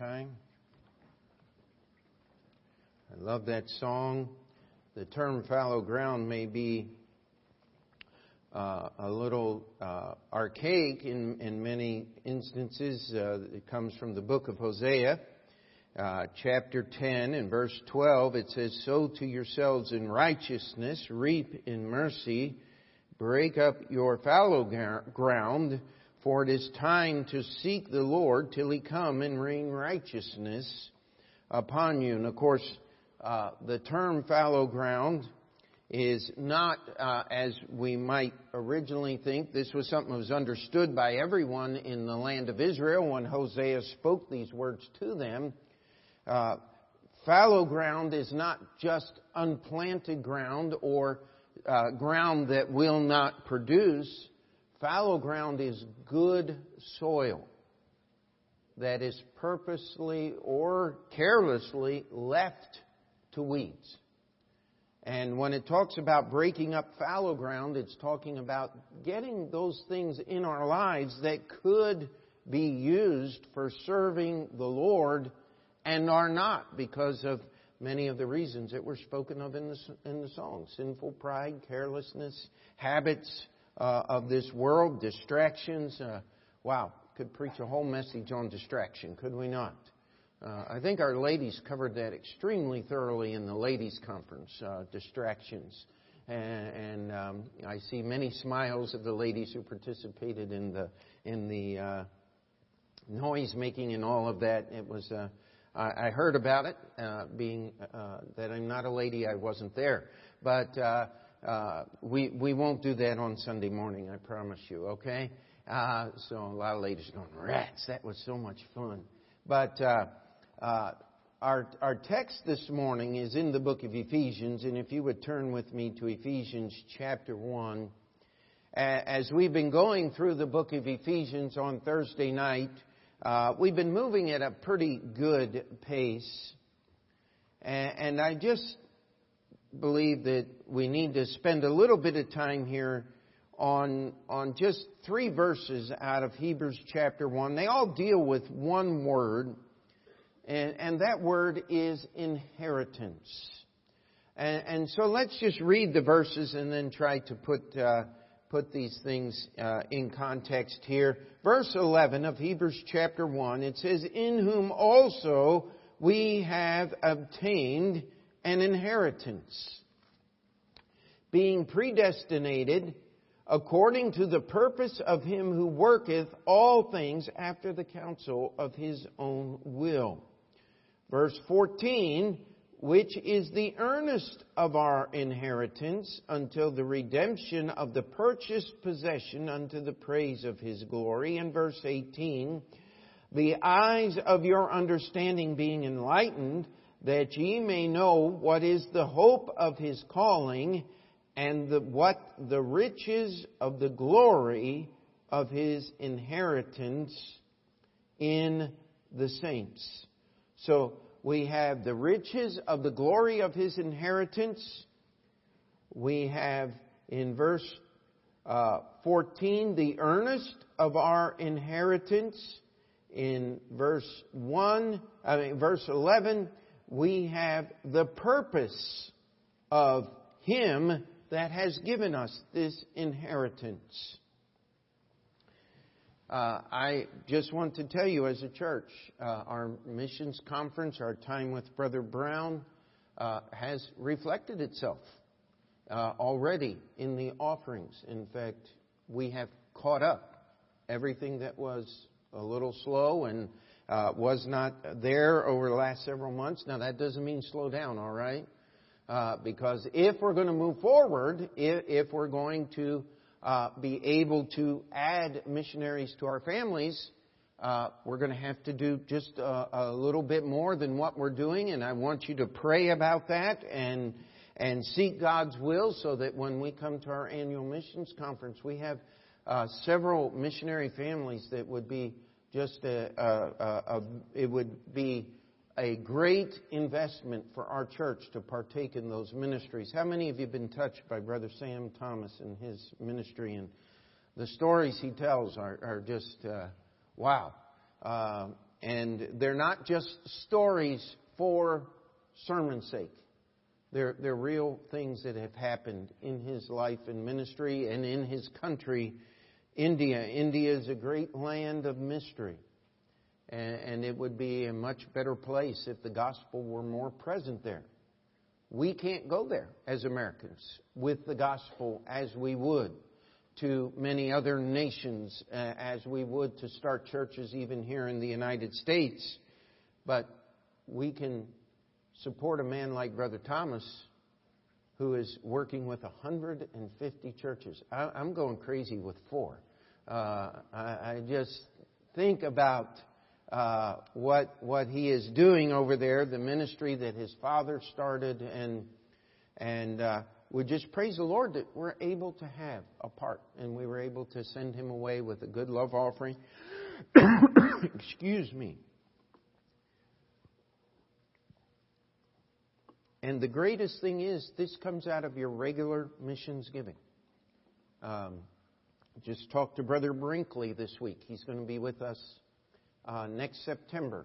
time. I love that song. The term fallow ground may be uh, a little uh, archaic in, in many instances. Uh, it comes from the book of Hosea, uh, chapter 10 and verse 12. It says, Sow to yourselves in righteousness, reap in mercy, break up your fallow ground, for it is time to seek the Lord till he come and rain righteousness upon you. And of course, uh, the term fallow ground is not uh, as we might originally think. This was something that was understood by everyone in the land of Israel when Hosea spoke these words to them. Uh, fallow ground is not just unplanted ground or uh, ground that will not produce. Fallow ground is good soil that is purposely or carelessly left to weeds. And when it talks about breaking up fallow ground, it's talking about getting those things in our lives that could be used for serving the Lord and are not because of many of the reasons that were spoken of in the, in the song sinful pride, carelessness, habits uh, of this world, distractions. Uh, wow, could preach a whole message on distraction, could we not? Uh, I think our ladies covered that extremely thoroughly in the ladies' conference, uh, distractions. And, and um, I see many smiles of the ladies who participated in the in the uh, noise making and all of that. It was uh, I, heard about it. Uh, being uh, that I'm not a lady, I wasn't there, but uh, uh, we we won't do that on Sunday morning. I promise you. Okay. Uh, so a lot of ladies are going rats. That was so much fun, but. Uh, uh, our, our text this morning is in the book of Ephesians, and if you would turn with me to Ephesians chapter 1. As we've been going through the book of Ephesians on Thursday night, uh, we've been moving at a pretty good pace. And, and I just believe that we need to spend a little bit of time here on, on just three verses out of Hebrews chapter 1. They all deal with one word and, and that word is inheritance. And, and, so let's just read the verses and then try to put, uh, put these things uh, in context here. Verse 11 of Hebrews chapter 1, it says, In whom also we have obtained an inheritance, being predestinated according to the purpose of him who worketh all things after the counsel of his own will Verse 14, which is the earnest of our inheritance until the redemption of the purchased possession unto the praise of his glory. And verse 18, the eyes of your understanding being enlightened, that ye may know what is the hope of his calling, and the, what the riches of the glory of his inheritance in the saints. So we have the riches of the glory of his inheritance. We have in verse uh, 14 the earnest of our inheritance. In verse 1, I mean, verse 11, we have the purpose of him that has given us this inheritance. Uh, I just want to tell you as a church, uh, our missions conference, our time with Brother Brown, uh, has reflected itself uh, already in the offerings. In fact, we have caught up everything that was a little slow and uh, was not there over the last several months. Now, that doesn't mean slow down, all right? Uh, because if we're going to move forward, if, if we're going to uh, be able to add missionaries to our families, uh, we're going to have to do just a, a, little bit more than what we're doing, and I want you to pray about that and and seek God's will, so that when we come to our annual missions conference, we have uh, several missionary families that would be just a, a, a it would be a great investment for our church to partake in those ministries. How many of you have been touched by Brother Sam Thomas and his ministry? And the stories he tells are, are just, uh, wow. Uh, and they're not just stories for sermon's sake. They're, they're real things that have happened in his life and ministry and in his country, India. India is a great land of mystery. And, and it would be a much better place if the gospel were more present there. We can't go there as Americans with the gospel as we would to many other nations, uh, as we would to start churches even here in the United States. But we can support a man like Brother Thomas who is working with 150 churches. I, am going crazy with four. Uh, I, just think about uh, what what he is doing over there, the ministry that his father started, and and uh, we just praise the Lord that we're able to have a part, and we were able to send him away with a good love offering. Excuse me. And the greatest thing is, this comes out of your regular missions giving. Um, just talked to Brother Brinkley this week. He's going to be with us uh, next September.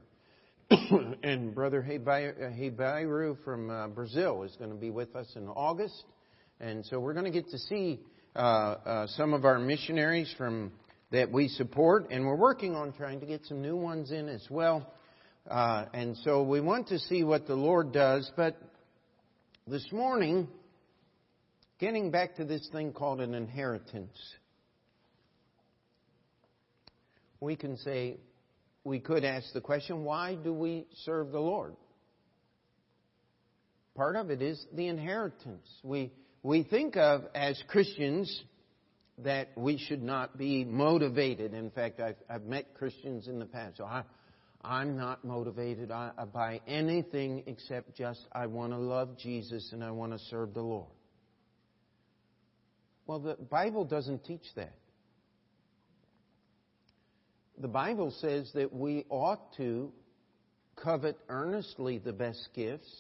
and Brother Hebairu from uh, Brazil is going to be with us in August. And so we're going to get to see uh, uh, some of our missionaries from that we support, and we're working on trying to get some new ones in as well. Uh, and so we want to see what the Lord does, but this morning, getting back to this thing called an inheritance, we can say, we could ask the question, why do we serve the Lord? Part of it is the inheritance. We, we think of as Christians that we should not be motivated. In fact, I've, I've met Christians in the past. So I, I'm not motivated uh, by anything except just I want to love Jesus and I want to serve the Lord. Well, the Bible doesn't teach that. The Bible says that we ought to covet earnestly the best gifts,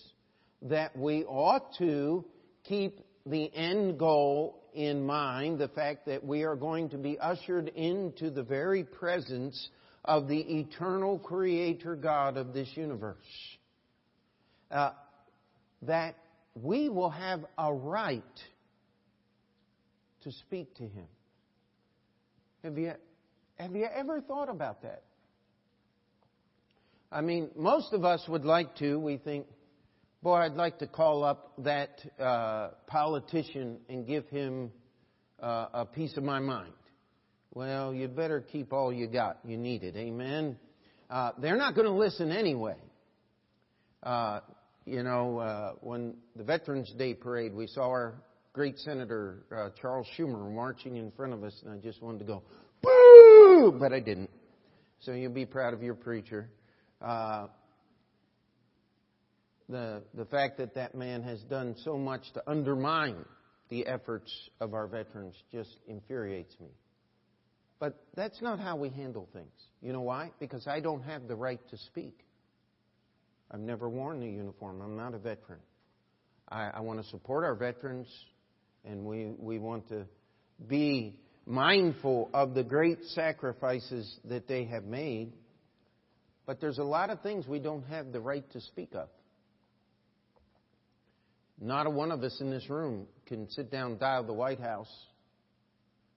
that we ought to keep the end goal in mind, the fact that we are going to be ushered into the very presence of the eternal Creator God of this universe. Uh, that we will have a right to speak to Him. Have you, have you ever thought about that? I mean, most of us would like to. We think, boy, I'd like to call up that uh, politician and give him uh, a piece of my mind. Well, you better keep all you got. You need it. Amen. Uh, they're not going to listen anyway. Uh, you know, uh, when the Veterans Day parade, we saw our great Senator uh, Charles Schumer marching in front of us, and I just wanted to go, boo! But I didn't. So you'll be proud of your preacher. Uh, the, the fact that that man has done so much to undermine the efforts of our veterans just infuriates me. But that's not how we handle things. You know why? Because I don't have the right to speak. I've never worn the uniform. I'm not a veteran. I, I want to support our veterans, and we, we want to be mindful of the great sacrifices that they have made. But there's a lot of things we don't have the right to speak of. Not a one of us in this room can sit down, dial the White House,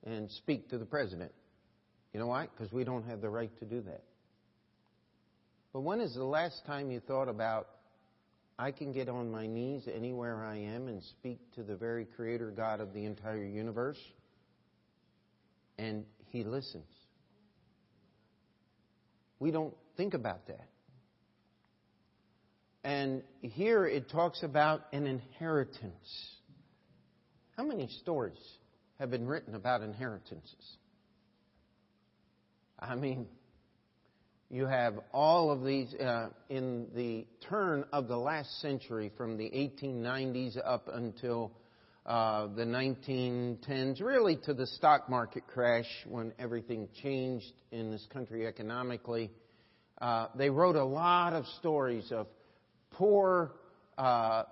and speak to the president. You know why? Because we don't have the right to do that. But when is the last time you thought about, I can get on my knees anywhere I am and speak to the very Creator God of the entire universe? And He listens. We don't think about that. And here it talks about an inheritance. How many stories have been written about inheritances? I mean, you have all of these uh, in the turn of the last century, from the 1890s up until uh, the 1910s, really to the stock market crash when everything changed in this country economically. Uh, they wrote a lot of stories of poor uh,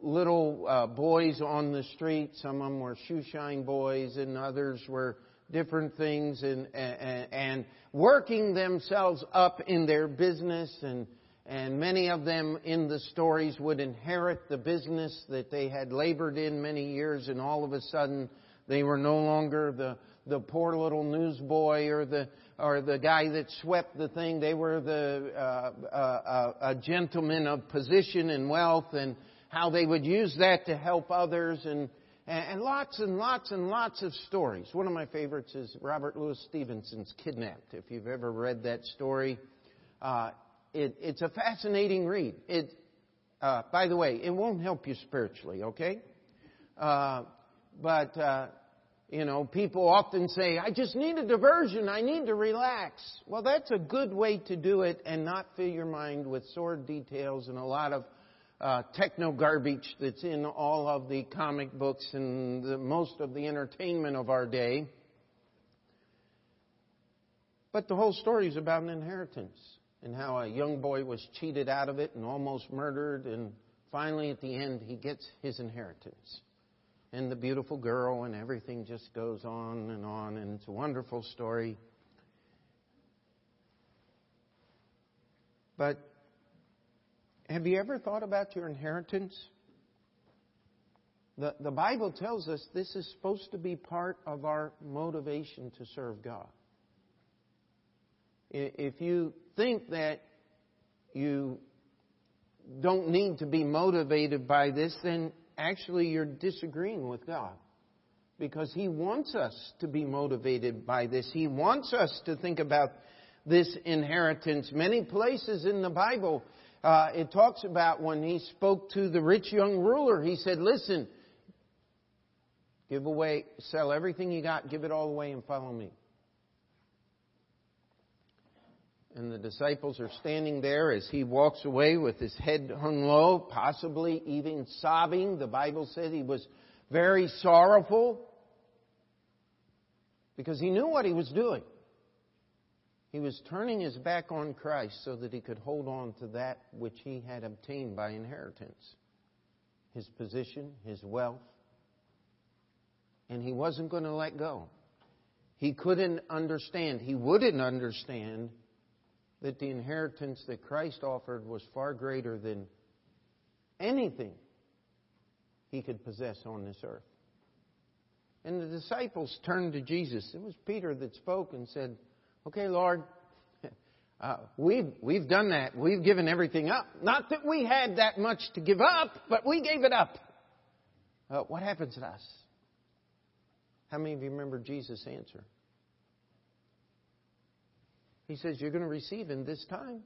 little uh, boys on the street. Some of them were shoeshine boys, and others were different things and, and, and working themselves up in their business and, and many of them in the stories would inherit the business that they had labored in many years and all of a sudden they were no longer the, the poor little newsboy or the, or the guy that swept the thing. They were the, uh, uh, uh, a gentleman of position and wealth and how they would use that to help others and, and lots and lots and lots of stories. One of my favorites is Robert Louis Stevenson's Kidnapped. If you've ever read that story, uh, it, it's a fascinating read. It, uh, by the way, it won't help you spiritually, okay? Uh, but uh, you know, people often say, "I just need a diversion. I need to relax." Well, that's a good way to do it, and not fill your mind with sordid details and a lot of uh, techno garbage that's in all of the comic books and the, most of the entertainment of our day. But the whole story is about an inheritance and how a young boy was cheated out of it and almost murdered, and finally at the end he gets his inheritance. And the beautiful girl, and everything just goes on and on, and it's a wonderful story. But have you ever thought about your inheritance? The, the Bible tells us this is supposed to be part of our motivation to serve God. If you think that you don't need to be motivated by this, then actually you're disagreeing with God. Because He wants us to be motivated by this. He wants us to think about this inheritance. Many places in the Bible, uh, it talks about when He spoke to the rich young ruler, He said, Listen, give away, sell everything you got, give it all away, and follow me. And the disciples are standing there as he walks away with his head hung low, possibly even sobbing. The Bible said he was very sorrowful because he knew what he was doing. He was turning his back on Christ so that he could hold on to that which he had obtained by inheritance his position, his wealth. And he wasn't going to let go. He couldn't understand, he wouldn't understand that the inheritance that Christ offered was far greater than anything he could possess on this earth. And the disciples turned to Jesus. It was Peter that spoke and said, Okay, Lord, uh, we've, we've done that. We've given everything up. Not that we had that much to give up, but we gave it up. Uh, what happens to us? How many of you remember Jesus' answer? He says, You're going to receive in this time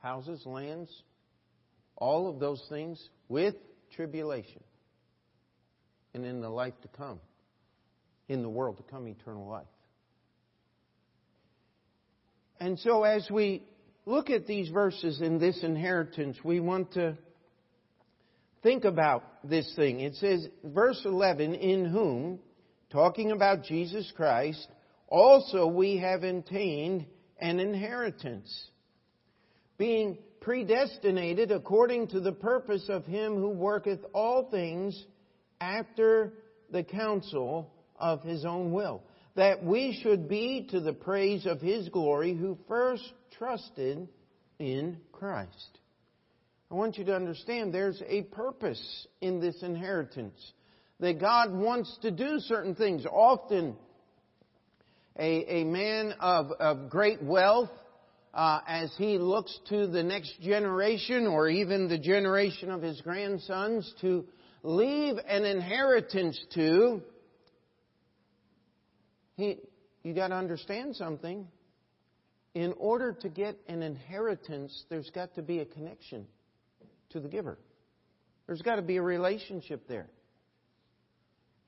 houses, lands, all of those things with tribulation. And in the life to come, in the world to come, eternal life. And so, as we look at these verses in this inheritance, we want to think about this thing. It says, verse 11, in whom, talking about Jesus Christ, also we have obtained an inheritance, being predestinated according to the purpose of him who worketh all things after the counsel of his own will, that we should be to the praise of his glory who first trusted in Christ. I want you to understand there's a purpose in this inheritance. That God wants to do certain things. Often a, a man of, of great wealth uh, as he looks to the next generation or even the generation of his grandsons to leave an inheritance to, he, you got to understand something. In order to get an inheritance, there's got to be a connection to the giver. There's got to be a relationship there.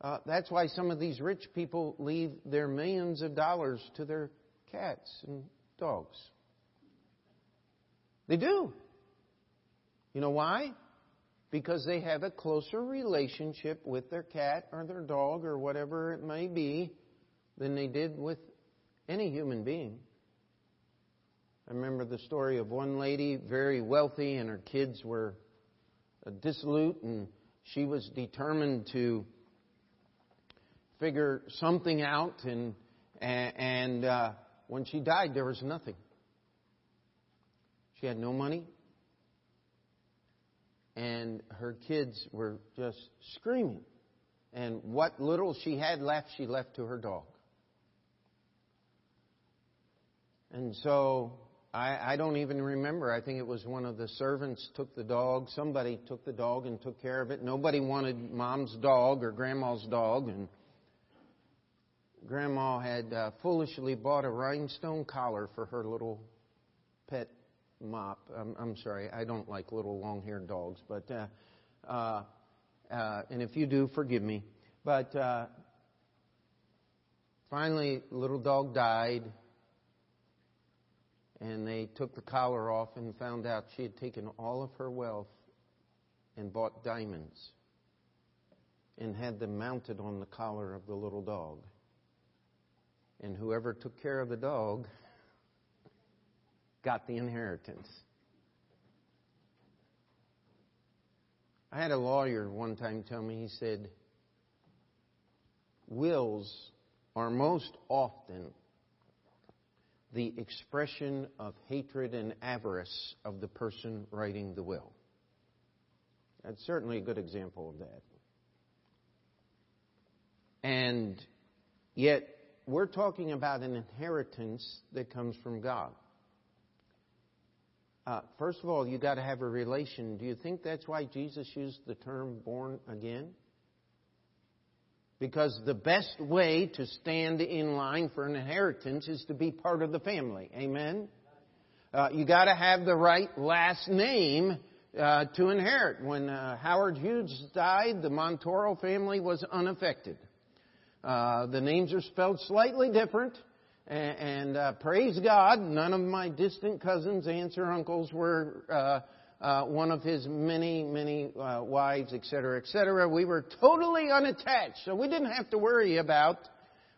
Uh, that's why some of these rich people leave their millions of dollars to their cats and dogs. They do. You know why? Because they have a closer relationship with their cat or their dog or whatever it may be than they did with any human being. I remember the story of one lady, very wealthy, and her kids were dissolute, and she was determined to figure something out, and and uh, when she died, there was nothing. She had no money, and her kids were just screaming. And what little she had left, she left to her dog. And so I, I don't even remember. I think it was one of the servants took the dog. Somebody took the dog and took care of it. Nobody wanted mom's dog or grandma's dog. And grandma had uh, foolishly bought a rhinestone collar for her little pet mop. I'm, I'm sorry, I don't like little long haired dogs. But, uh, uh, uh, and if you do, forgive me. But uh, finally, little dog died and they took the collar off and found out she had taken all of her wealth and bought diamonds and had them mounted on the collar of the little dog. And whoever took care of the dog got the inheritance. I had a lawyer one time tell me, he said, wills are most often the expression of hatred and avarice of the person writing the will. That's certainly a good example of that. And yet, we're talking about an inheritance that comes from God. Uh, first of all, you got to have a relation. Do you think that's why Jesus used the term born again? Because the best way to stand in line for an inheritance is to be part of the family. Amen? Uh, you got to have the right last name uh, to inherit. When uh, Howard Hughes died, the Montoro family was unaffected. Uh, the names are spelled slightly different, and, and uh, praise God, none of my distant cousins, aunts, or uncles were uh, uh, one of his many, many uh, wives, etc., etc. We were totally unattached, so we didn't have to worry about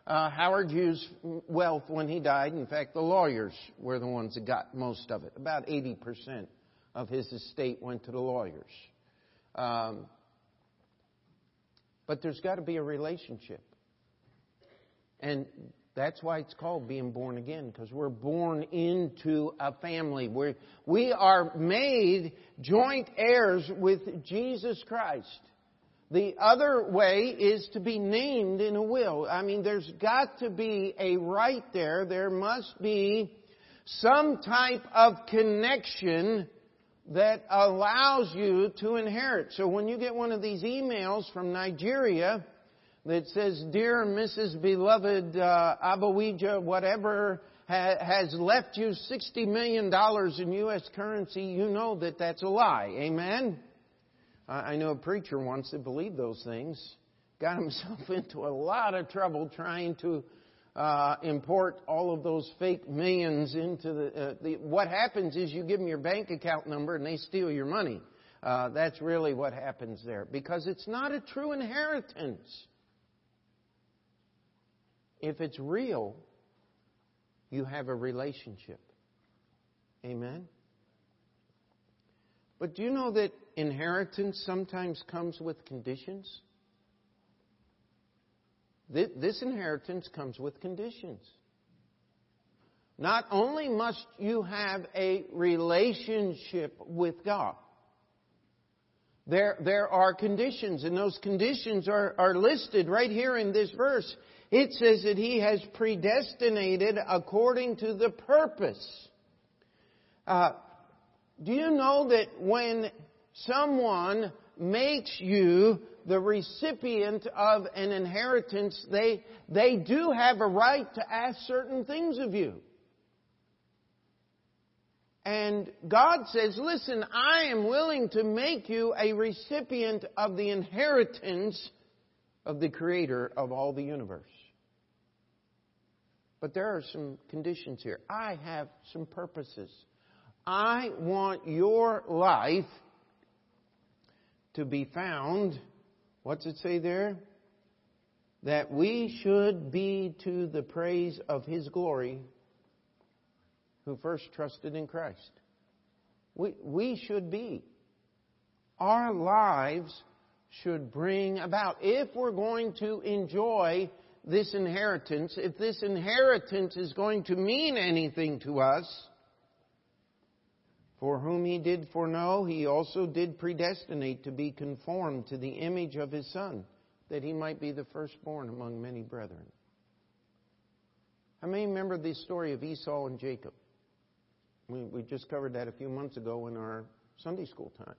Howard Hughes' wealth when he died. In fact, the lawyers were the ones that got most of it. About 80% of his estate went to the lawyers. Um, but there's got to be a relationship. And that's why it's called being born again, because we're born into a family. We're, we are made joint heirs with Jesus Christ. The other way is to be named in a will. I mean, there's got to be a right there. There must be some type of connection that allows you to inherit. So when you get one of these emails from Nigeria, that says, Dear Mrs. Beloved uh, Abawija, whatever ha- has left you $60 million in U.S. currency, you know that that's a lie. Amen? I, I know a preacher once that believed those things, got himself into a lot of trouble trying to uh, import all of those fake millions into the, uh, the, What happens is you give them your bank account number and they steal your money. Uh, that's really what happens there because it's not a true inheritance if it's real, you have a relationship. Amen? But do you know that inheritance sometimes comes with conditions? This inheritance comes with conditions. Not only must you have a relationship with God, there, there are conditions, and those conditions are, are listed right here in this verse. It says that He has predestinated according to the purpose. Uh, do you know that when someone makes you the recipient of an inheritance, they, they do have a right to ask certain things of you. And God says, listen, I am willing to make you a recipient of the inheritance of the Creator of all the universe. But there are some conditions here. I have some purposes. I want your life to be found, what's it say there? That we should be to the praise of His glory who first trusted in Christ. We, we should be. Our lives should bring about, if we're going to enjoy this inheritance, if this inheritance is going to mean anything to us, for whom he did foreknow, he also did predestinate to be conformed to the image of his Son, that he might be the firstborn among many brethren. How many remember the story of Esau and Jacob? We, we just covered that a few months ago in our Sunday school time.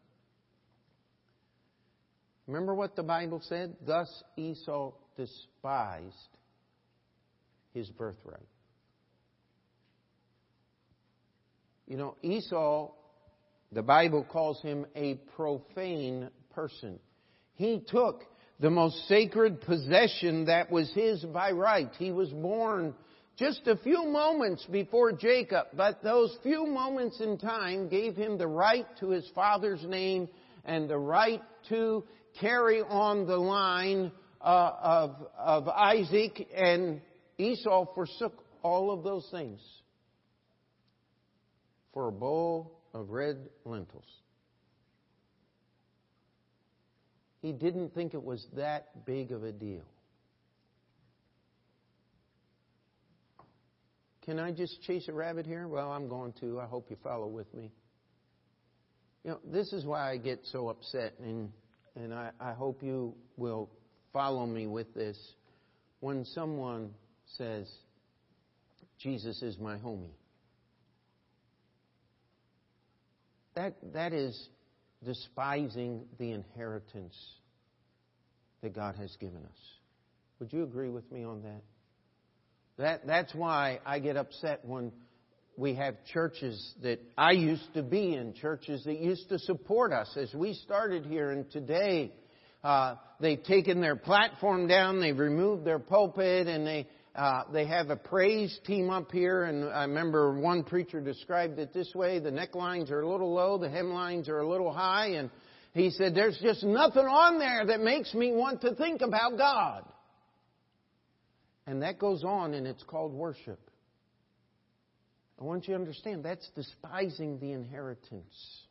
Remember what the Bible said? Thus Esau despised his birthright. You know, Esau, the Bible calls him a profane person. He took the most sacred possession that was his by right. He was born just a few moments before Jacob, but those few moments in time gave him the right to his father's name and the right to carry on the line uh, of, of Isaac, and Esau forsook all of those things for a bowl of red lentils. He didn't think it was that big of a deal. Can I just chase a rabbit here? Well, I'm going to. I hope you follow with me. You know, this is why I get so upset, and, and I, I hope you will follow me with this. When someone says, Jesus is my homie, that, that is despising the inheritance that God has given us. Would you agree with me on that? That, that's why I get upset when we have churches that I used to be in, churches that used to support us as we started here, and today uh, they've taken their platform down, they've removed their pulpit, and they uh, they have a praise team up here. And I remember one preacher described it this way: the necklines are a little low, the hemlines are a little high, and he said, "There's just nothing on there that makes me want to think about God." And that goes on, and it's called worship. I want you to understand that's despising the inheritance.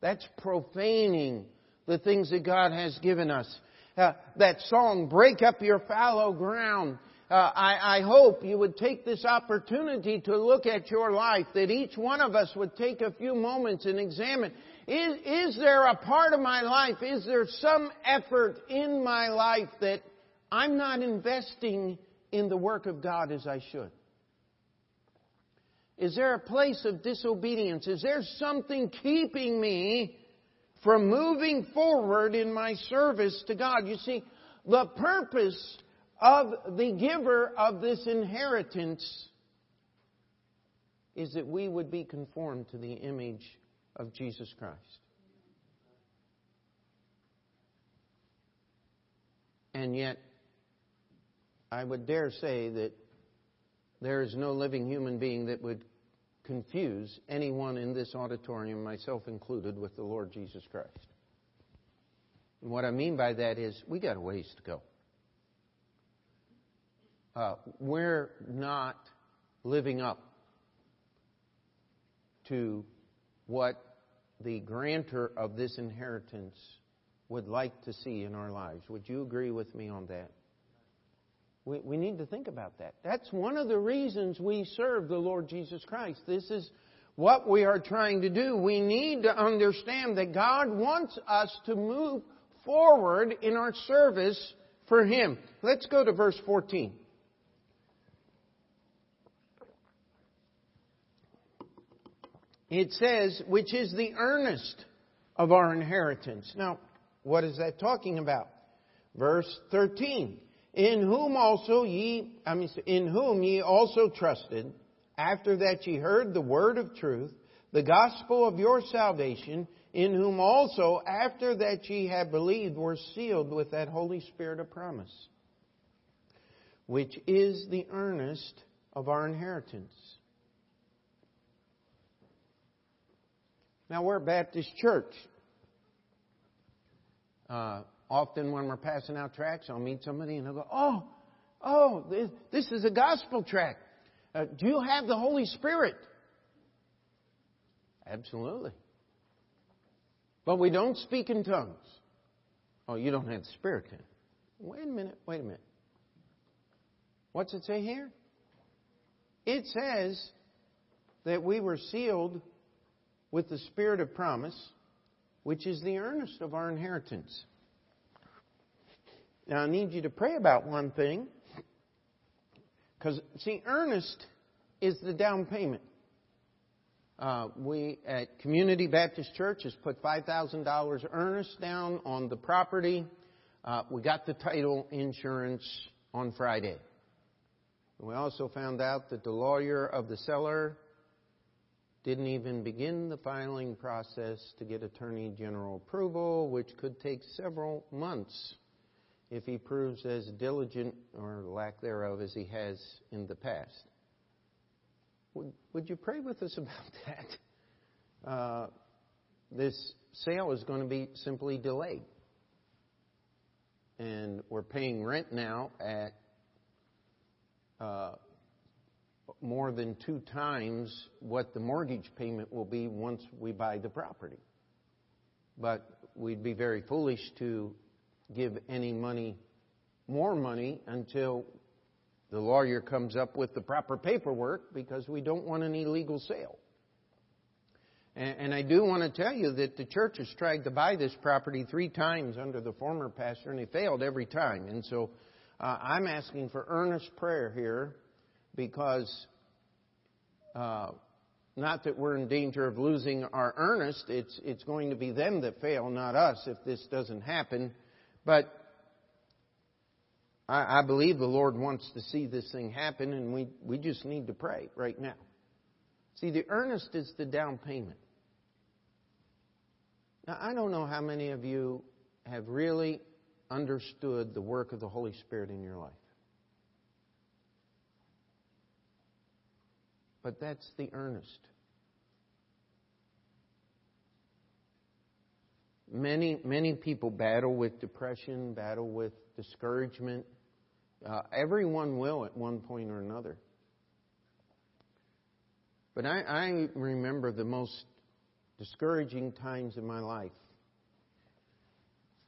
That's profaning the things that God has given us. Uh, that song, Break Up Your Fallow Ground. Uh, I, I hope you would take this opportunity to look at your life, that each one of us would take a few moments and examine is, is there a part of my life, is there some effort in my life that I'm not investing in the work of God as I should? Is there a place of disobedience? Is there something keeping me from moving forward in my service to God? You see, the purpose of the giver of this inheritance is that we would be conformed to the image of Jesus Christ. And yet, I would dare say that there is no living human being that would confuse anyone in this auditorium, myself included, with the Lord Jesus Christ. And what I mean by that is we got a ways to go. Uh, we're not living up to what the grantor of this inheritance would like to see in our lives. Would you agree with me on that? We, we need to think about that. That's one of the reasons we serve the Lord Jesus Christ. This is what we are trying to do. We need to understand that God wants us to move forward in our service for Him. Let's go to verse 14. It says, which is the earnest of our inheritance. Now, what is that talking about? Verse 13 in whom also ye, I mean, in whom ye also trusted, after that ye heard the word of truth, the gospel of your salvation, in whom also, after that ye have believed, were sealed with that Holy Spirit of promise, which is the earnest of our inheritance. Now, we're a Baptist church. Uh, often when we're passing out tracts, I'll meet somebody and they'll go, Oh, oh, this, is a gospel tract. Uh, do you have the Holy Spirit? Absolutely. But we don't speak in tongues. Oh, you don't have the Spirit then. Wait a minute, wait a minute. What's it say here? It says that we were sealed with the Spirit of promise, which is the earnest of our inheritance. Now, I need you to pray about one thing. Because, see, earnest is the down payment. Uh, we at Community Baptist Church has put $5,000 earnest down on the property. Uh, we got the title insurance on Friday. We also found out that the lawyer of the seller didn't even begin the filing process to get Attorney General approval, which could take several months if he proves as diligent or lack thereof as he has in the past. Would, would you pray with us about that? Uh, this sale is going to be simply delayed. And we're paying rent now at uh, more than two times what the mortgage payment will be once we buy the property. But we'd be very foolish to give any money, more money, until the lawyer comes up with the proper paperwork because we don't want an illegal sale. And, and I do want to tell you that the church has tried to buy this property three times under the former pastor, and they failed every time. And so uh, I'm asking for earnest prayer here because uh, not that we're in danger of losing our earnest, it's, it's going to be them that fail, not us, if this doesn't happen. But I, I believe the Lord wants to see this thing happen, and we, we just need to pray right now. See, the earnest is the down payment. Now, I don't know how many of you have really understood the work of the Holy Spirit in your life. But that's the earnest. Many, many people battle with depression, battle with discouragement. Uh, everyone will at one point or another. But I, I remember the most discouraging times in my life.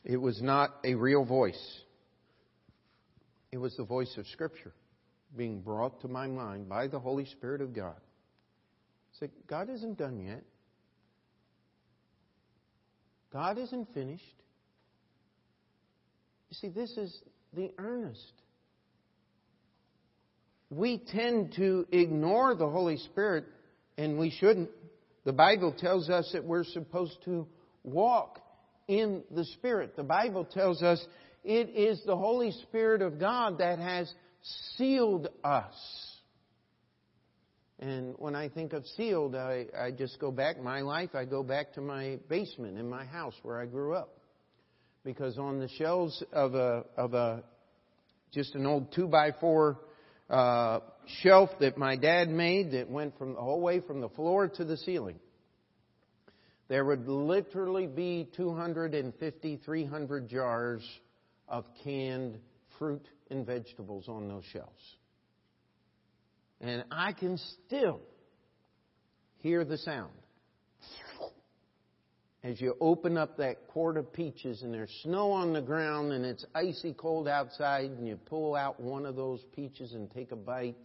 It was not a real voice. It was the voice of Scripture being brought to my mind by the Holy Spirit of God. Say, God isn't done yet. God isn't finished. You see, this is the earnest. We tend to ignore the Holy Spirit, and we shouldn't. The Bible tells us that we're supposed to walk in the Spirit. The Bible tells us it is the Holy Spirit of God that has sealed us. And when I think of sealed, I, I just go back, my life, I go back to my basement in my house where I grew up. Because on the shelves of a, of a, just an old two by four, uh, shelf that my dad made that went from the whole way from the floor to the ceiling. There would literally be 250, 300 jars of canned fruit and vegetables on those shelves. And I can still hear the sound. As you open up that quart of peaches and there's snow on the ground and it's icy cold outside and you pull out one of those peaches and take a bite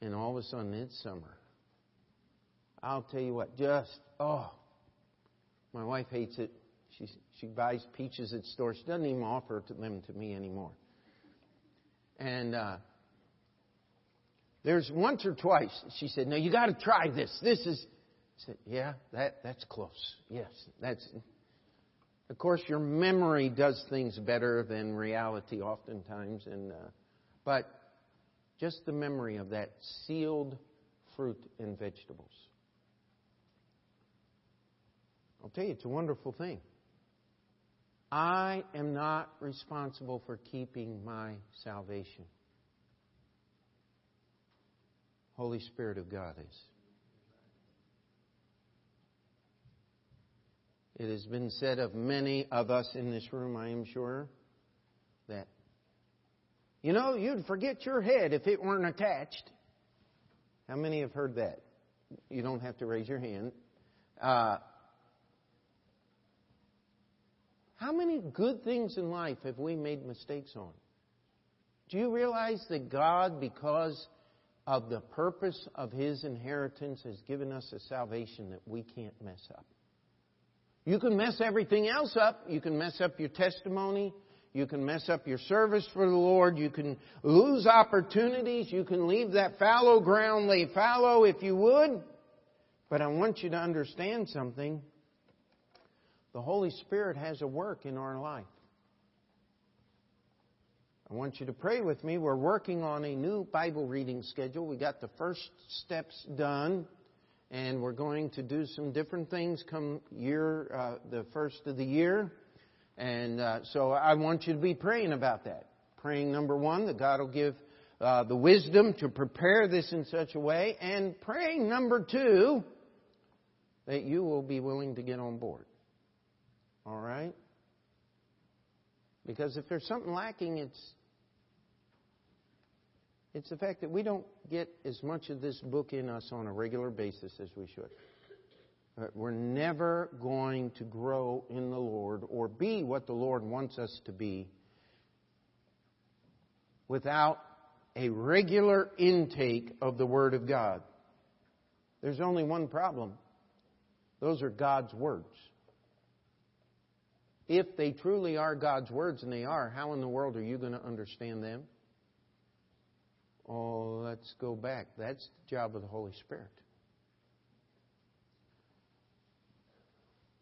and all of a sudden it's summer. I'll tell you what, just, oh, my wife hates it. She, she buys peaches at stores. She doesn't even offer them to me anymore. And uh, there's once or twice she said, "No, you got to try this. This is." I said, "Yeah, that that's close. Yes, that's." Of course, your memory does things better than reality oftentimes, and uh, but just the memory of that sealed fruit and vegetables. I'll tell you, it's a wonderful thing. I am not responsible for keeping my salvation. Holy Spirit of God is. It has been said of many of us in this room, I am sure, that, you know, you'd forget your head if it weren't attached. How many have heard that? You don't have to raise your hand. Uh, how many good things in life have we made mistakes on? Do you realize that God, because of the purpose of His inheritance, has given us a salvation that we can't mess up? You can mess everything else up. You can mess up your testimony. You can mess up your service for the Lord. You can lose opportunities. You can leave that fallow ground lay fallow if you would. But I want you to understand something. The Holy Spirit has a work in our life. I want you to pray with me. We're working on a new Bible reading schedule. We got the first steps done, and we're going to do some different things come year, uh, the first of the year. And uh, so I want you to be praying about that. Praying number one that God will give uh, the wisdom to prepare this in such a way, and praying number two that you will be willing to get on board. All right? Because if there's something lacking, it's it's the fact that we don't get as much of this book in us on a regular basis as we should. We're never going to grow in the Lord or be what the Lord wants us to be without a regular intake of the Word of God. There's only one problem. Those are God's words. If they truly are God's words, and they are, how in the world are you going to understand them? Oh, let's go back. That's the job of the Holy Spirit.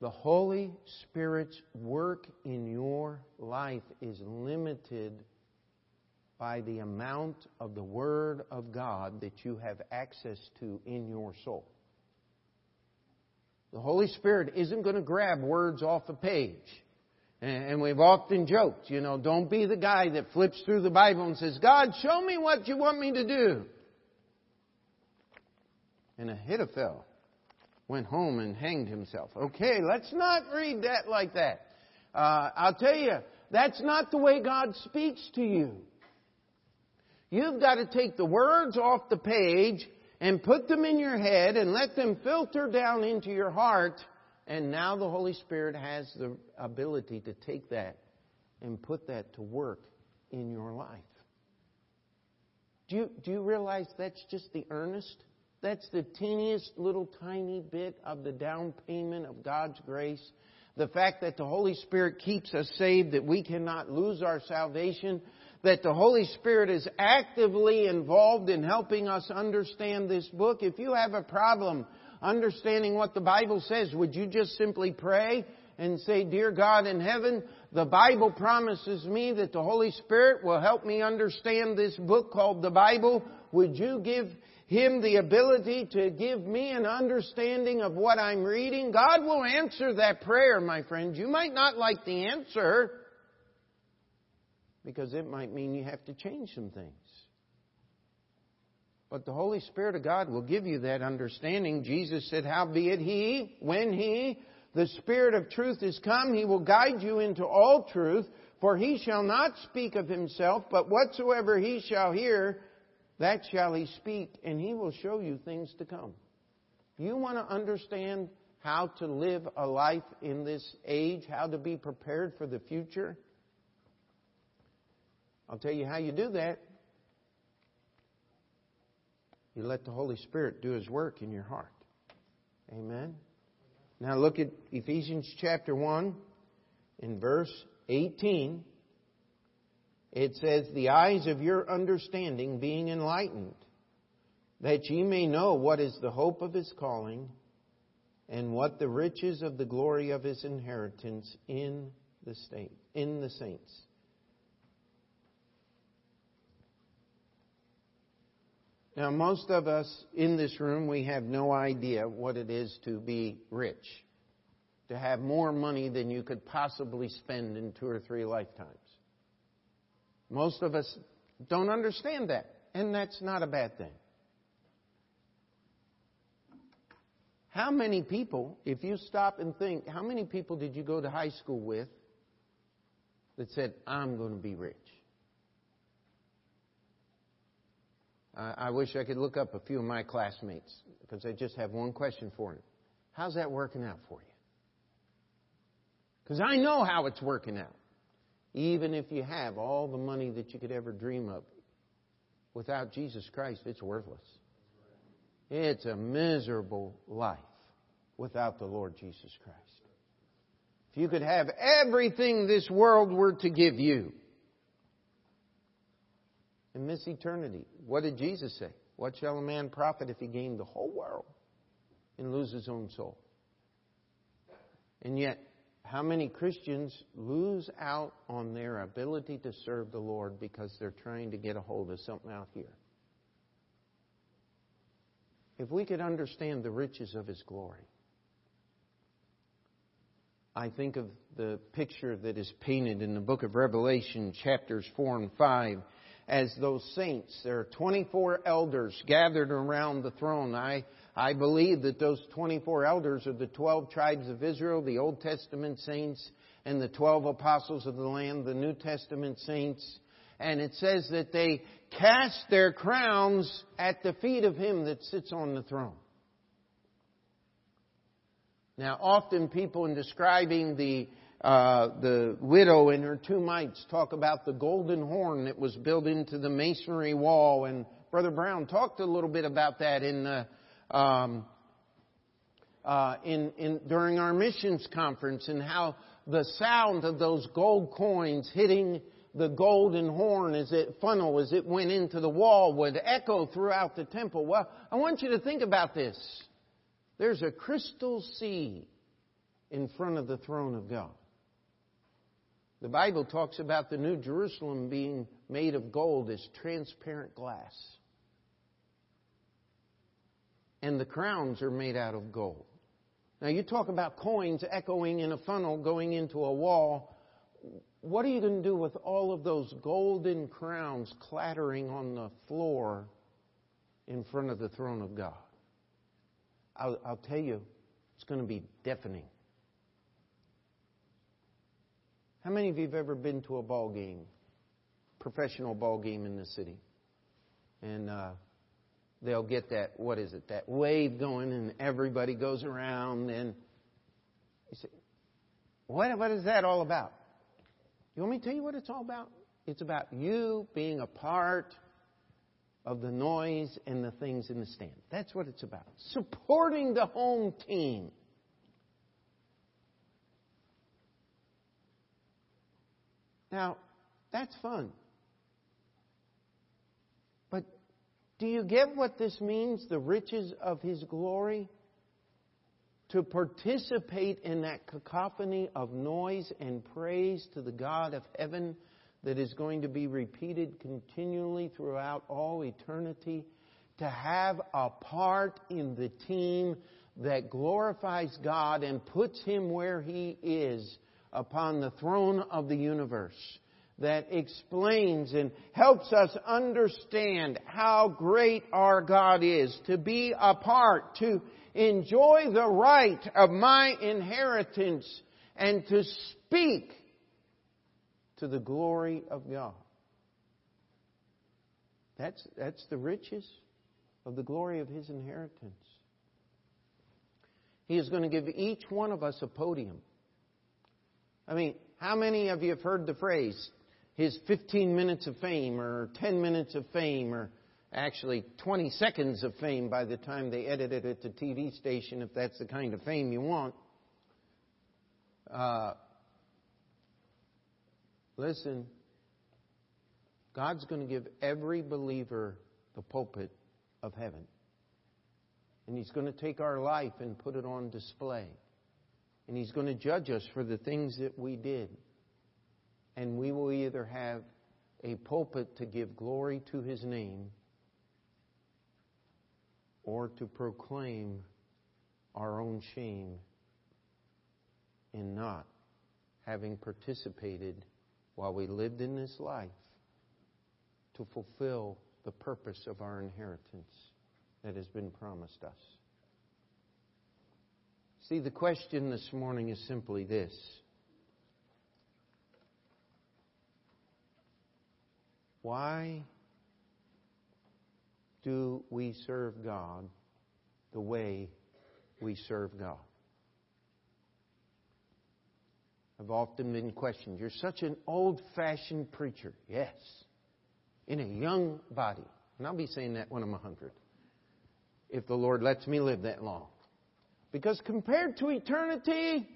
The Holy Spirit's work in your life is limited by the amount of the Word of God that you have access to in your soul. The Holy Spirit isn't going to grab words off a page. And we've often joked, you know, don't be the guy that flips through the Bible and says, God, show me what you want me to do. And Ahithophel went home and hanged himself. Okay, let's not read that like that. Uh, I'll tell you, that's not the way God speaks to you. You've got to take the words off the page and put them in your head and let them filter down into your heart and now the Holy Spirit has the ability to take that and put that to work in your life. Do you, do you realize that's just the earnest? That's the teeniest little tiny bit of the down payment of God's grace. The fact that the Holy Spirit keeps us saved, that we cannot lose our salvation, that the Holy Spirit is actively involved in helping us understand this book. If you have a problem understanding what the Bible says, would you just simply pray and say, Dear God in heaven, the Bible promises me that the Holy Spirit will help me understand this book called the Bible. Would you give Him the ability to give me an understanding of what I'm reading? God will answer that prayer, my friend. You might not like the answer because it might mean you have to change some things. But the Holy Spirit of God will give you that understanding. Jesus said, Howbeit He, when He, the Spirit of truth is come, He will guide you into all truth, for He shall not speak of Himself, but whatsoever He shall hear, that shall He speak, and He will show you things to come. You want to understand how to live a life in this age, how to be prepared for the future? I'll tell you how you do that. You let the Holy Spirit do His work in your heart. Amen. Now look at Ephesians chapter 1 in verse 18. It says, The eyes of your understanding being enlightened, that ye may know what is the hope of his calling, and what the riches of the glory of his inheritance in the state, in the saints Now, most of us in this room, we have no idea what it is to be rich, to have more money than you could possibly spend in two or three lifetimes. Most of us don't understand that, and that's not a bad thing. How many people, if you stop and think, how many people did you go to high school with that said, I'm going to be rich? Uh, I wish I could look up a few of my classmates because I just have one question for them. How's that working out for you? Because I know how it's working out. Even if you have all the money that you could ever dream of, without Jesus Christ, it's worthless. It's a miserable life without the Lord Jesus Christ. If you could have everything this world were to give you and miss eternity, what did Jesus say? What shall a man profit if he gain the whole world and lose his own soul? And yet, how many Christians lose out on their ability to serve the Lord because they're trying to get a hold of something out here? If we could understand the riches of His glory, I think of the picture that is painted in the book of Revelation, chapters 4 and 5, as those saints. There are 24 elders gathered around the throne. I I believe that those 24 elders are the 12 tribes of Israel, the Old Testament saints, and the 12 apostles of the Lamb, the New Testament saints. And it says that they cast their crowns at the feet of him that sits on the throne. Now, often people in describing the uh, the widow and her two mites talk about the golden horn that was built into the masonry wall, and Brother Brown talked a little bit about that in the um, uh, in, in, during our missions conference and how the sound of those gold coins hitting the golden horn as it funnel as it went into the wall would echo throughout the temple. Well, I want you to think about this. There's a crystal sea in front of the throne of God. The Bible talks about the New Jerusalem being made of gold as transparent glass and the crowns are made out of gold. Now, you talk about coins echoing in a funnel going into a wall. What are you going to do with all of those golden crowns clattering on the floor in front of the throne of God? I'll, I'll tell you, it's going to be deafening. How many of you have ever been to a ball game, professional ball game in the city? And uh, they'll get that, what is it, that wave going and everybody goes around and you say, what, what is that all about? You want me to tell you what it's all about? It's about you being a part of the noise and the things in the stand. That's what it's about. Supporting the home team. Now, that's fun. But do you get what this means, the riches of His glory? To participate in that cacophony of noise and praise to the God of heaven that is going to be repeated continually throughout all eternity. To have a part in the team that glorifies God and puts Him where He is upon the throne of the universe that explains and helps us understand how great our God is, to be a part, to enjoy the right of my inheritance, and to speak to the glory of God. That's, that's the riches of the glory of His inheritance. He is going to give each one of us a podium. I mean, how many of you have heard the phrase, his 15 minutes of fame or 10 minutes of fame or actually 20 seconds of fame by the time they edit it at the TV station, if that's the kind of fame you want. Uh, listen, God's going to give every believer the pulpit of heaven. And He's going to take our life and put it on display. And He's going to judge us for the things that we did and we will either have a pulpit to give glory to his name or to proclaim our own shame in not having participated while we lived in this life to fulfill the purpose of our inheritance that has been promised us. See, the question this morning is simply this Why do we serve God the way we serve God? I've often been questioned. You're such an old fashioned preacher. Yes. In a young body. And I'll be saying that when I'm 100. If the Lord lets me live that long. Because compared to eternity,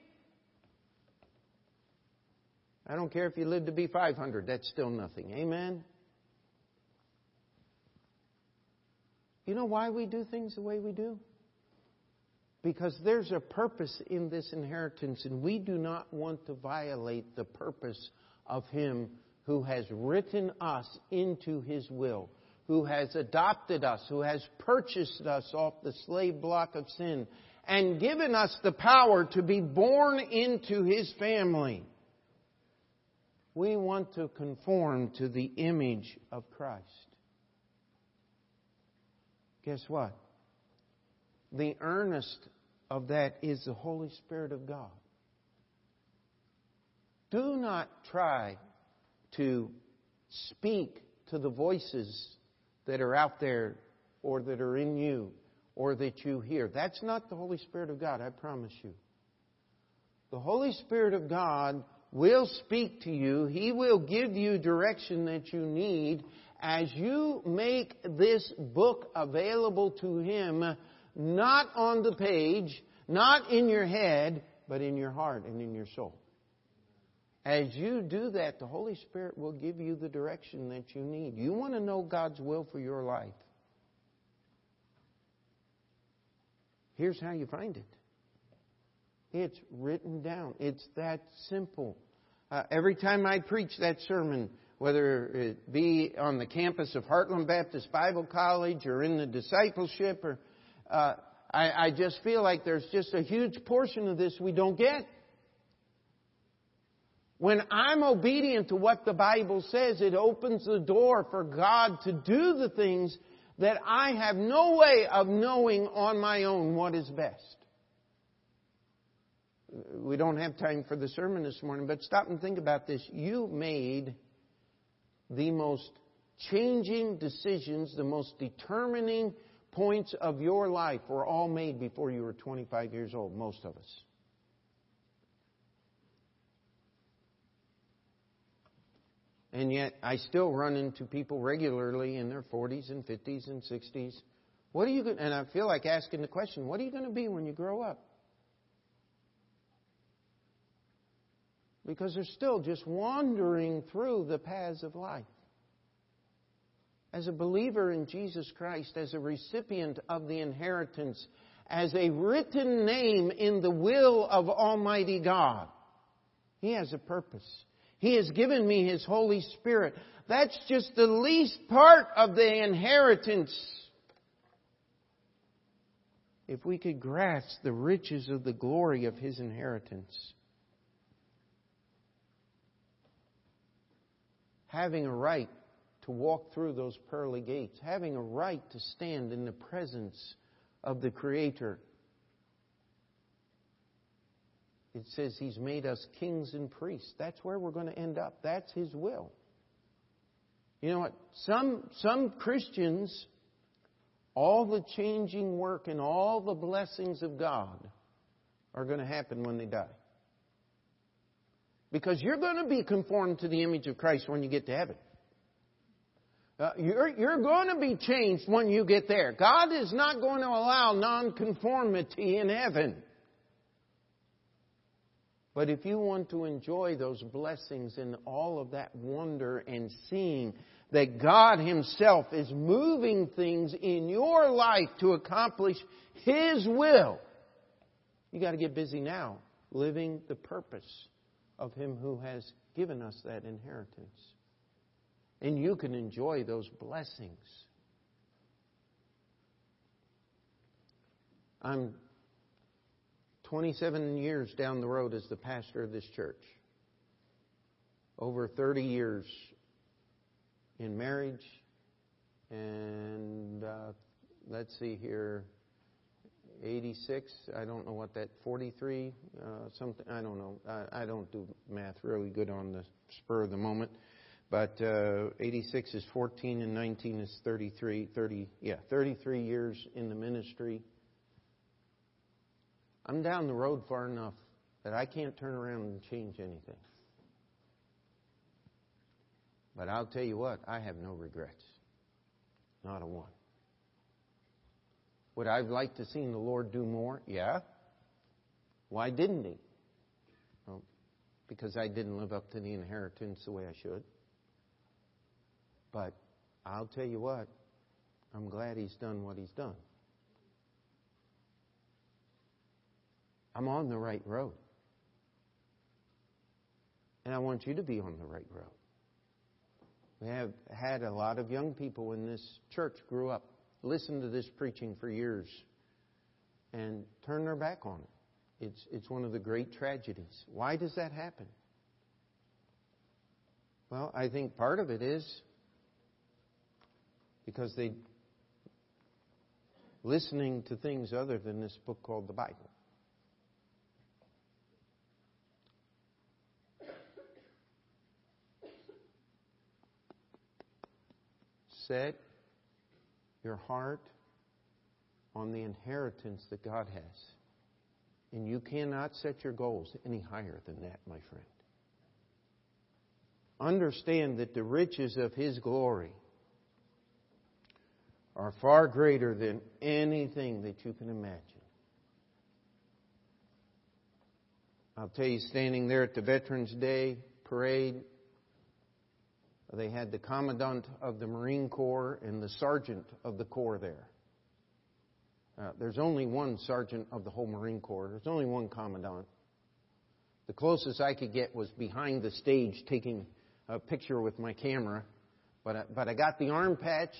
I don't care if you live to be 500, that's still nothing. Amen? You know why we do things the way we do? Because there's a purpose in this inheritance, and we do not want to violate the purpose of Him who has written us into His will, who has adopted us, who has purchased us off the slave block of sin, and given us the power to be born into His family. We want to conform to the image of Christ. Guess what? The earnest of that is the Holy Spirit of God. Do not try to speak to the voices that are out there or that are in you or that you hear. That's not the Holy Spirit of God, I promise you. The Holy Spirit of God will speak to you. He will give you direction that you need as you make this book available to Him, not on the page, not in your head, but in your heart and in your soul. As you do that, the Holy Spirit will give you the direction that you need. You want to know God's will for your life. Here's how you find it. It's written down. It's that simple. Uh, every time I preach that sermon, whether it be on the campus of Heartland Baptist Bible College or in the discipleship, or uh, I, I just feel like there's just a huge portion of this we don't get. When I'm obedient to what the Bible says, it opens the door for God to do the things that I have no way of knowing on my own what is best. We don't have time for the sermon this morning, but stop and think about this. You made the most changing decisions, the most determining points of your life were all made before you were 25 years old, most of us. And yet, I still run into people regularly in their 40s and 50s and 60s. What are you going and I feel like asking the question, what are you going to be when you grow up? because they're still just wandering through the paths of life. As a believer in Jesus Christ, as a recipient of the inheritance, as a written name in the will of Almighty God, He has a purpose. He has given me His Holy Spirit. That's just the least part of the inheritance. If we could grasp the riches of the glory of His inheritance. having a right to walk through those pearly gates, having a right to stand in the presence of the Creator. It says He's made us kings and priests. That's where we're going to end up. That's His will. You know what? Some, some Christians, all the changing work and all the blessings of God are going to happen when they die. Because you're going to be conformed to the image of Christ when you get to heaven. Uh, you're, you're going to be changed when you get there. God is not going to allow nonconformity in heaven. But if you want to enjoy those blessings and all of that wonder and seeing that God Himself is moving things in your life to accomplish His will, you got to get busy now, living the purpose of Him who has given us that inheritance. And you can enjoy those blessings. I'm 27 years down the road as the pastor of this church. Over 30 years in marriage, and uh, let's see here, 86. I don't know what that 43 uh, something. I don't know. I, I, don't do math really good on the spur of the moment. But uh, 86 is 14 and 19 is 33. 30 yeah 33 years in the ministry. I'm down the road far enough that I can't turn around and change anything. But I'll tell you what, I have no regrets. Not a one. Would I have liked to seen the Lord do more? Yeah. Why didn't He? Well, because I didn't live up to the inheritance the way I should. But I'll tell you what, I'm glad He's done what He's done. I'm on the right road. And I want you to be on the right road. We have had a lot of young people in this church grew up, listened to this preaching for years, and turn their back on it. It's, it's one of the great tragedies. Why does that happen? Well, I think part of it is because they listening to things other than this book called the Bible. Set your heart on the inheritance that God has. And you cannot set your goals any higher than that, my friend. Understand that the riches of His glory are far greater than anything that you can imagine. I'll tell you, standing there at the Veterans Day parade, they had the Commandant of the Marine Corps and the Sergeant of the Corps there. Uh, there's only one Sergeant of the whole Marine Corps. There's only one Commandant. The closest I could get was behind the stage taking a picture with my camera. But I, but I got the arm patch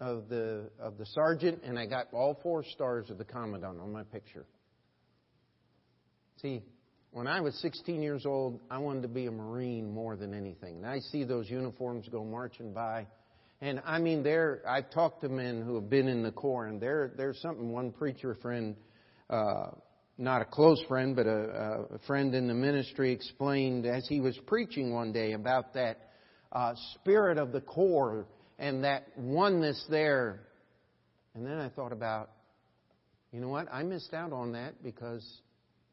of the, of the sergeant, and I got all four stars of the commandant on my picture. See, when I was 16 years old, I wanted to be a Marine more than anything. And I see those uniforms go marching by. And I mean, there, I've talked to men who have been in the Corps, and there, there's something one preacher friend, uh, not a close friend, but a, a friend in the ministry explained as he was preaching one day about that uh, spirit of the Corps and that oneness there. And then I thought about, you know what? I missed out on that because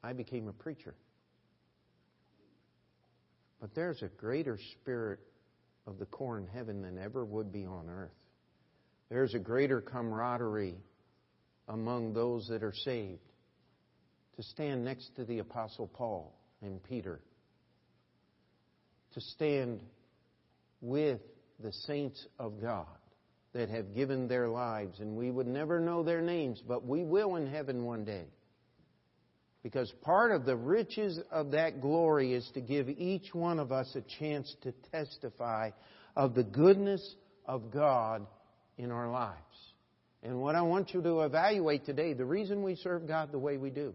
I became a preacher. But there's a greater spirit of the Corps in heaven than ever would be on earth. There's a greater camaraderie among those that are saved to stand next to the Apostle Paul and Peter, to stand with the saints of God that have given their lives, and we would never know their names, but we will in heaven one day. Because part of the riches of that glory is to give each one of us a chance to testify of the goodness of God in our lives. And what I want you to evaluate today, the reason we serve God the way we do,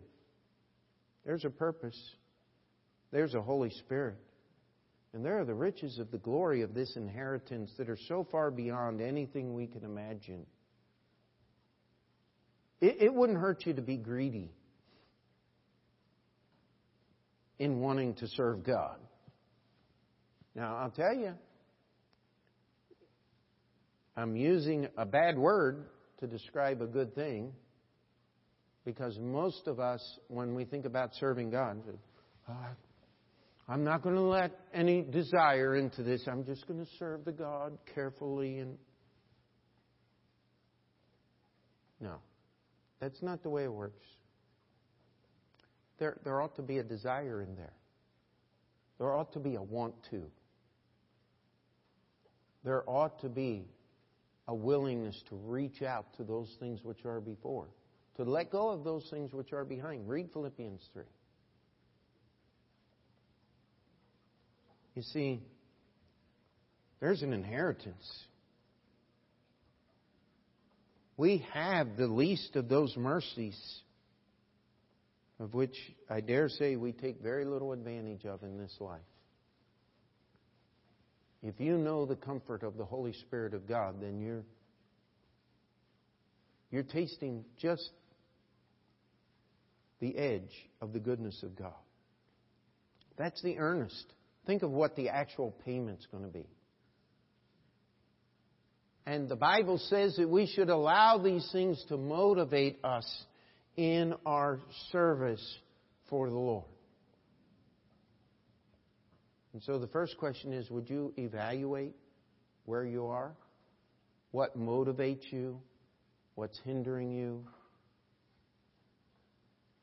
there's a purpose, there's a Holy Spirit. And there are the riches of the glory of this inheritance that are so far beyond anything we can imagine. It, it wouldn't hurt you to be greedy in wanting to serve God. Now, I'll tell you, I'm using a bad word to describe a good thing because most of us, when we think about serving God, oh, I'm not going to let any desire into this. I'm just going to serve the God carefully and. No. That's not the way it works. There, there ought to be a desire in there. There ought to be a want to. There ought to be a willingness to reach out to those things which are before, to let go of those things which are behind. Read Philippians 3. You see, there's an inheritance. We have the least of those mercies, of which I dare say we take very little advantage of in this life. If you know the comfort of the Holy Spirit of God, then you're you're tasting just the edge of the goodness of God. That's the earnest. Think of what the actual payment's going to be. And the Bible says that we should allow these things to motivate us in our service for the Lord. And so the first question is Would you evaluate where you are? What motivates you? What's hindering you?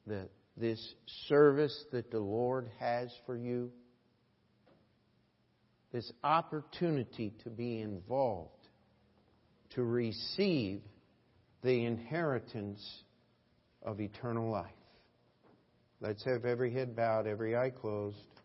That this service that the Lord has for you, this opportunity to be involved, to receive the inheritance of eternal life. Let's have every head bowed, every eye closed.